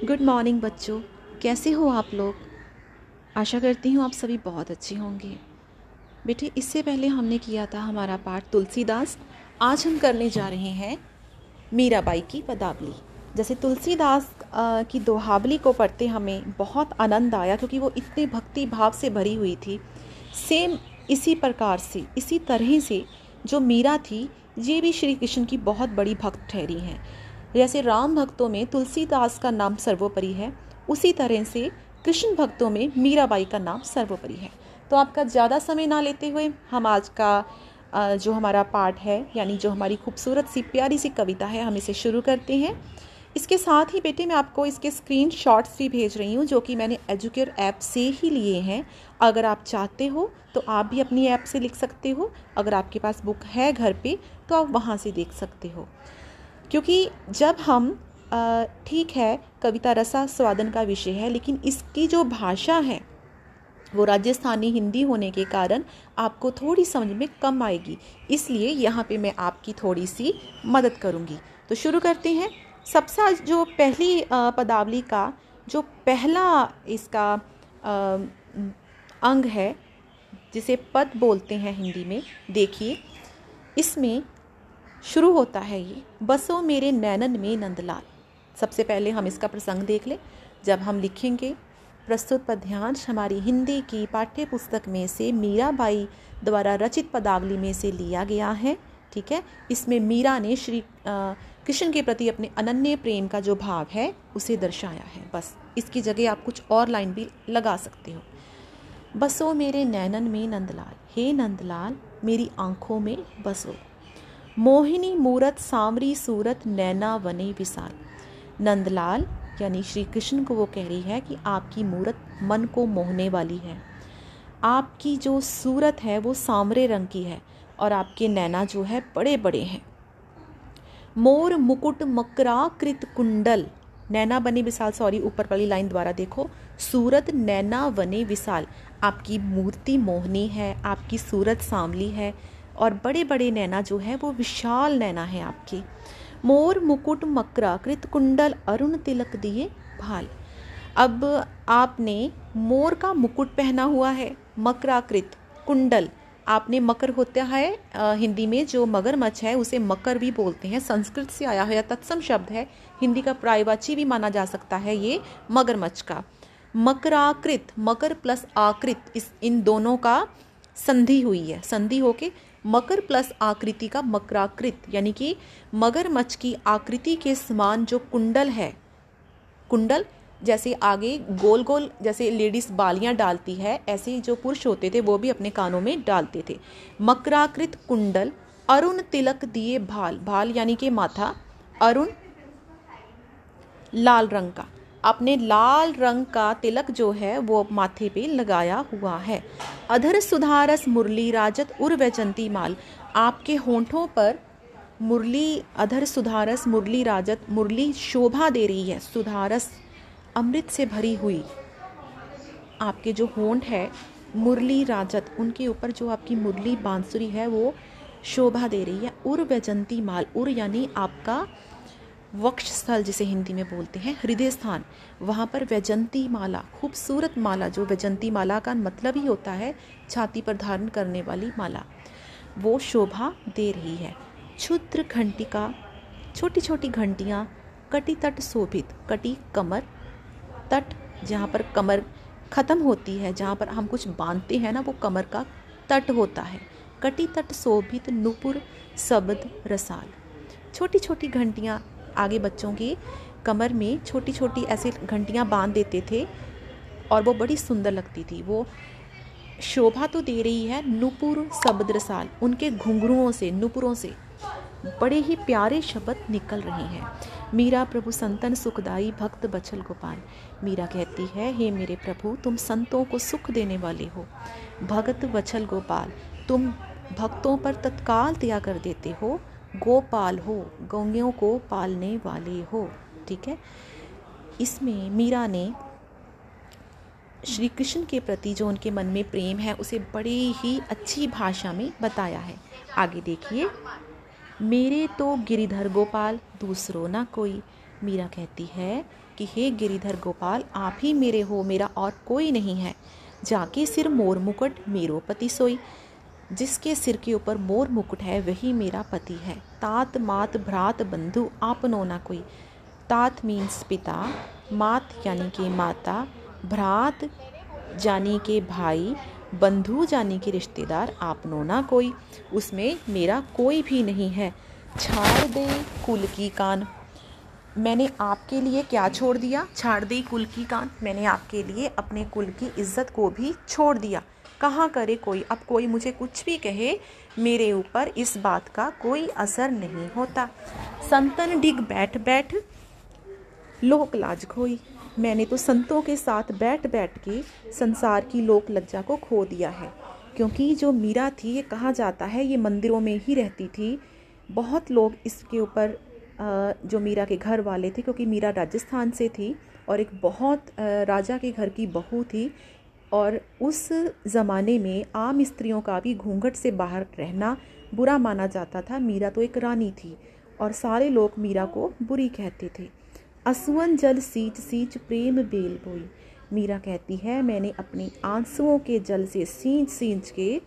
Good morning बच्चों। कैसे हो आप लोग? आशा करती हूँ आप सभी बहुत अच्छे होंगे। बेटे, इससे पहले हमने किया था हमारा पाठ तुलसीदास। आज हम करने जा रहे हैं मीराबाई की पदावली। जैसे तुलसीदास की दोहावली को पढ़ते हमें बहुत आनंद आया क्योंकि वो इतने भक्ति भाव से भरी हुई थी। सेम इसी प्रकार से, इसी तरह से जो मीरा थी, ये भी श्री कृष्ण की बहुत बड़ी भक्त ठहरी हैं। जैसे राम भक्तों में तुलसीदास का नाम सर्वोपरि है, उसी तरह से कृष्ण भक्तों में मीराबाई का नाम सर्वोपरि है। तो आपका ज़्यादा समय ना लेते हुए हम आज का जो हमारा पाठ है, यानी जो हमारी खूबसूरत सी, प्यारी सी कविता है, हम इसे शुरू करते हैं। इसके साथ ही बेटे मैं आपको इसके स्क्रीन शॉट्स भी भेज रही हूँ, जो कि मैंने एजुकेयर ऐप से ही लिए हैं। अगर आप चाहते हो तो आप भी अपनी ऐप से लिख सकते हो। अगर आपके पास बुक है घर पे तो आप वहाँ से देख सकते हो। क्योंकि जब हम ठीक है, कविता रसा स्वादन का विषय है, लेकिन इसकी जो भाषा है, वो राजस्थानी हिंदी होने के कारण आपको थोड़ी समझ में कम आएगी। इसलिए यहाँ पे मैं आपकी थोड़ी सी मदद करूँगी। तो शुरू करते हैं। सबसे जो पहली पदावली का, जो पहला इसका अंग है, जिसे पद बोलते हैं हिंदी में, देखिए। इसमें शुरू होता है ये। बसो मेरे नैनन में नंदलाल। सबसे पहले हम इसका प्रसंग देख लें। जब हम लिखेंगे, प्रस्तुत पद्यांश हमारी हिंदी की पाठ्य पुस्तक में से मीराबाई द्वारा रचित पदावली में से लिया गया है। ठीक है? इसमें मीरा ने श्री कृष्ण के प्रति अपने अनन्य प्रेम का जो भाव है, उसे दर्शाया है। बस, इसकी जगह आप कुछ और लाइन भी लगा सकते हो। बसो मेरे नैनन में नंदलाल। हे नंदलाल, मेरी आँखों में बसो। मोहिनी मूरत सांवरी सूरत नैना वने विशाल नंदलाल, यानी श्री कृष्ण को वो कह रही है कि आपकी मूरत मन को मोहने वाली है। आपकी जो सूरत है वो सांवरे रंग की है और आपके नैना जो है बड़े बड़े हैं। मोर मुकुट मकराकृत कुंडल। नैना बने विशाल सॉरी ऊपर वाली लाइन द्वारा देखो। सूरत नैना वने विशाल आपकी मूर्ति मोहनी है, आपकी सूरत सांवली है और बड़े बड़े नैना जो है, वो विशाल नैना है आपकी। मोर, मुकुट, मकरा, कृत, कुंडल, अरुण, तिलक दिए भाल। अब आपने मोर का मुकुट पहना हुआ है मकराकृत कुंडल। आपने मकर होता है हिंदी में जो मगरमच्छ है, उसे मकर भी बोलते हैं। संस्कृत से आया हुआ तत्सम शब्द है। हिंदी का प्रायवाची भी माना जा सकता है ये मगरमच्छ का। मकराकृत मकर प्लस आकृत, इस इन दोनों का संधि हुई है। संधि होके मकर प्लस आकृति का मकराकृत, यानी कि मगरमच्छ की आकृति के समान जो कुंडल है, कुंडल जैसे आगे गोल गोल जैसे लेडीज़ बालियाँ डालती है, ऐसे जो पुरुष होते थे, वो भी अपने कानों में डालते थे। मकराकृत कुंडल अरुण तिलक दिए भाल भाल यानी कि माथा, अरुण लाल रंग का। अपने लाल रंग का तिलक जो है, वो माथे पे लगाया हुआ है। अधर सुधारस मुरली राजत उर वैजंती माल। आपके होंठों पर मुरली, अधर सुधारस मुरली राजत, मुरली शोभा दे रही है। सुधारस अमृत से भरी हुई आपके जो होंठ है, मुरली राजत, उनके ऊपर जो आपकी मुरली बांसुरी है, वो शोभा दे रही है। उर वैजंती माल, उर यानी आपका वक्ष स्थल जिसे हिंदी में बोलते हैं हृदय स्थान वहाँ पर वैजंती माला, खूबसूरत माला, जो वैजंती माला का मतलब ही होता है, छाती पर धारण करने वाली माला। वो शोभा दे रही है। क्षुद्र घंटिका छोटी छोटी घंटियाँ, कटी तट शोभित, कटी कमर तट, जहाँ पर कमर ख़त्म होती है, जहाँ पर हम कुछ बांधते हैं ना, वो कमर का तट होता है। कटी तट शोभित, नुपुर शब्द रसाल। छोटी छोटी घंटियाँ आगे बच्चों की कमर में छोटी छोटी ऐसी घंटियाँ बाँध देते थे और वो बड़ी सुंदर लगती थी। वो शोभा तो दे रही है नुपुर शब्द रसाल उनके घुंघरुओं से, नुपुरों से बड़े ही प्यारे शब्द निकल रहे हैं। मीरा प्रभु संतन सुखदाई भक्त बचल गोपाल। मीरा कहती है, हे मेरे प्रभु, तुम संतों को सुख देने वाले हो। भगत बचल गोपाल, तुम भक्तों पर तत्काल दया कर देते हो। गोपाल हो, गौंगियों को पालने वाले हो, ठीक है? इसमें मीरा ने श्री कृष्ण के प्रति जो उनके मन में प्रेम है, उसे बड़ी ही अच्छी भाषा में बताया है। आगे देखिए। मेरे तो गिरिधर गोपाल, दूसरो ना कोई। मीरा कहती है कि, हे गिरिधर गोपाल, आप ही मेरे हो, मेरा और कोई नहीं है। जाके सिर मोर मुकुट, मेरो पति सोई। जिसके सिर के ऊपर मोर मुकुट है, वही मेरा पति है। तात मात भ्रात बंधु आपनो ना कोई। तात मीन्स पिता, मात यानी कि माता, भ्रात जानी के भाई, बंधु जानी के रिश्तेदार आपनो ना कोई। उसमें मेरा कोई भी नहीं है। छाड़ दे कुल की कान। मैंने आपके लिए क्या छोड़ दिया? छाड़ दी कुल की कान। मैंने आपके लिए अपने कुल की इज़्ज़त को भी छोड़ दिया। कहाँ करे कोई? अब कोई मुझे कुछ भी कहे, मेरे ऊपर इस बात का कोई असर नहीं होता। संतन डिग बैठ बैठ, लोक लाज खोई। मैंने तो संतों के साथ बैठ बैठ के संसार की लोक लज्जा को खो दिया है। क्योंकि जो मीरा थी, ये कहा जाता है? ये मंदिरों में ही रहती थी। बहुत लोग इसके ऊपर जो मीरा के घर वाले थे, क्योंकि मीरा राजस्थान से थी और एक बहुत राजा के घर की बहू थी और उस ज़माने में आम स्त्रियों का भी घूंघट से बाहर रहना बुरा माना जाता था। मीरा तो एक रानी थी और सारे लोग मीरा को बुरी कहते थे। असुअन जल सींच सींच प्रेम बेल बोई। मीरा कहती है, मैंने अपने आंसुओं के जल से सींच सींच के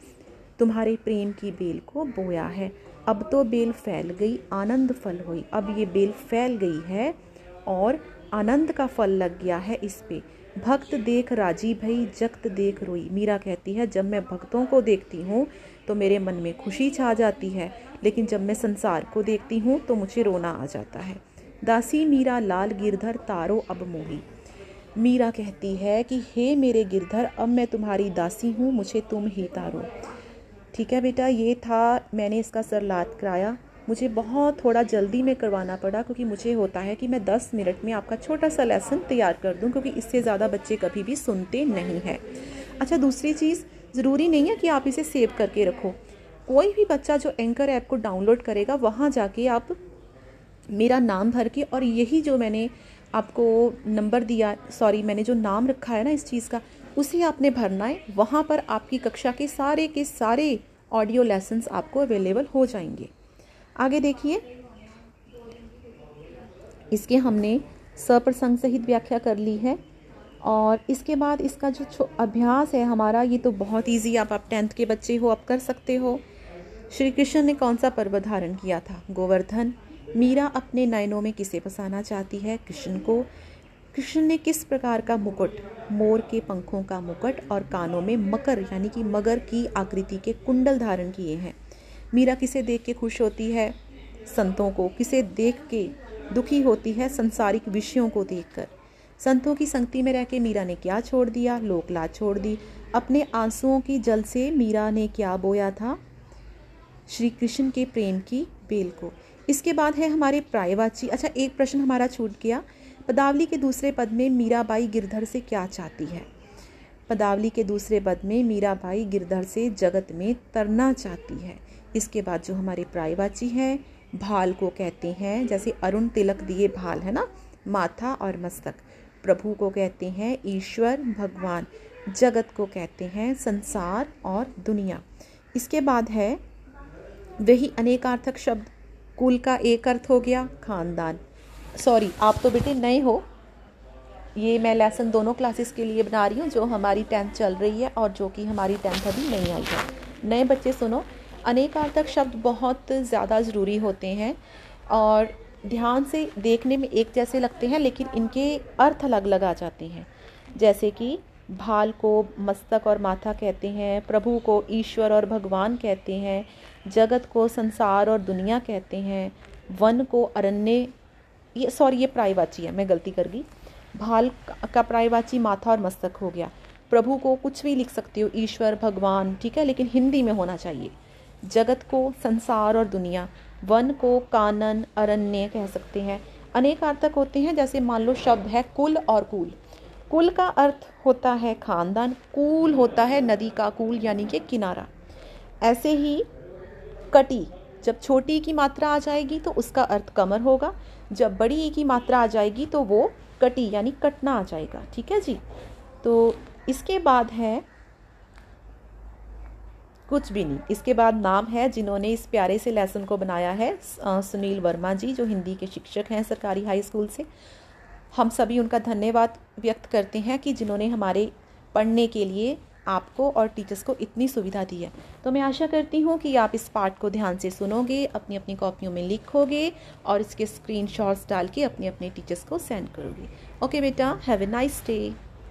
तुम्हारे प्रेम की बेल को बोया है। अब तो बेल फैल गई, आनंद फल हुई। अब ये बेल फैल गई है और आनंद का फल लग गया है इस पे। भक्त देख राज़ी भई, जगत देख रोई। मीरा कहती है, जब मैं भक्तों को देखती हूँ तो मेरे मन में खुशी छा जाती है, लेकिन जब मैं संसार को देखती हूँ तो मुझे रोना आ जाता है। दासी मीरा लाल गिरधर तारो अब मोही। मीरा कहती है कि, हे मेरे गिरधर, अब मैं तुम्हारी दासी हूँ, मुझे तुम ही तारो। ठीक है बेटा, ये था, मैंने इसका सर लाद कराया। मुझे बहुत थोड़ा जल्दी में करवाना पड़ा क्योंकि मुझे होता है कि मैं 10 मिनट में आपका छोटा सा लेसन तैयार कर दूँ क्योंकि इससे ज़्यादा बच्चे कभी भी सुनते नहीं हैं। अच्छा दूसरी चीज़, ज़रूरी नहीं है कि आप इसे सेव करके रखो। कोई भी बच्चा जो एंकर ऐप को डाउनलोड करेगा, वहाँ जाके आप मेरा नाम भर के और यही जो मैंने आपको नंबर दिया सॉरी मैंने जो नाम रखा है ना इस चीज़ का, उसे आपने भरना है, वहाँ पर आपकी कक्षा के सारे के सारे ऑडियो लेसन्स आपको अवेलेबल हो जाएँगे। आगे देखिए। इसके हमने सप्रसंग सहित व्याख्या कर ली है और इसके बाद इसका जो अभ्यास है हमारा, ये तो बहुत इजी आप आप टेंथ के बच्चे हो, आप कर सकते हो। श्री कृष्ण ने कौन सा पर्व धारण किया था? गोवर्धन। मीरा अपने नयनों में किसे फंसाना चाहती है? कृष्ण को। कृष्ण ने किस प्रकार का मुकुट? मोर के पंखों का मुकुट और कानों में मकर, यानी कि मगर की आकृति के कुंडल धारण किए हैं। मीरा किसे देख के खुश होती है? संतों को किसे देख के दुखी होती है? संसारिक विषयों को देखकर। संतों की संगति में रह के मीरा ने क्या छोड़ दिया? लोकलाज छोड़ दी। अपने आंसुओं की जल से मीरा ने क्या बोया था? श्री कृष्ण के प्रेम की बेल को। इसके बाद है हमारे प्रायवाची। अच्छा एक प्रश्न हमारा छूट गया। पदावली के दूसरे पद में मीराबाई गिरधर से क्या चाहती है? पदावली के दूसरे पद में मीराबाई गिरधर से जगत में तरना चाहती है। इसके बाद जो हमारे प्रायवाची हैं, भाल को कहते हैं, जैसे अरुण तिलक दिए भाल, है ना? माथा और मस्तक। प्रभु को कहते हैं ईश्वर, भगवान। जगत को कहते हैं संसार और दुनिया। इसके बाद है, वही अनेकार्थक शब्द। कुल का एक अर्थ हो गया खानदान। सॉरी आप तो बेटे नए हो। ये मैं लेसन दोनों क्लासेस के लिए बना रही हूँ, जो हमारी टेंथ चल रही है और जो कि हमारी टेंथ अभी नहीं आई है। नए बच्चे सुनो अनेकार्थक शब्द बहुत ज़्यादा ज़रूरी होते हैं और ध्यान से देखने में एक जैसे लगते हैं, लेकिन इनके अर्थ अलग अलग आ जाते हैं। जैसे कि भाल को मस्तक और माथा कहते हैं, प्रभु को ईश्वर और भगवान कहते हैं, जगत को संसार और दुनिया कहते हैं, वन को अरण्य, ये सॉरी, ये प्रायवाची है, मैं गलती कर गई। भाल का प्रायवाची माथा और मस्तक हो गया। प्रभु को कुछ भी लिख सकते हो, ईश्वर, भगवान, ठीक है, लेकिन हिंदी में होना चाहिए। जगत को, संसार और दुनिया। वन को कानन, अरण्य कह सकते हैं। अनेक अर्थक होते हैं, जैसे मान लो शब्द है कुल और कूल। कुल का अर्थ होता है खानदान, कूल होता है नदी का कूल, यानी कि किनारा। ऐसे ही कटी, जब छोटी की मात्रा आ जाएगी तो उसका अर्थ कमर होगा। जब बड़ी ई की मात्रा आ जाएगी तो वो कटी, यानी कटना आ जाएगा। ठीक है जी? तो इसके बाद है कुछ भी नहीं। इसके बाद नाम है जिन्होंने इस प्यारे से लेसन को बनाया है सुनील वर्मा जी, जो हिंदी के शिक्षक हैं सरकारी हाई स्कूल से। हम सभी उनका धन्यवाद व्यक्त करते हैं कि जिन्होंने हमारे पढ़ने के लिए आपको और टीचर्स को इतनी सुविधा दी है। तो मैं आशा करती हूँ कि आप इस पार्ट को ध्यान से सुनोगे अपनी अपनी कॉपियों में लिखोगे और इसके स्क्रीन डाल के अपने अपने टीचर्स को सेंड करोगे। ओके बेटा हैव ए नाइस डे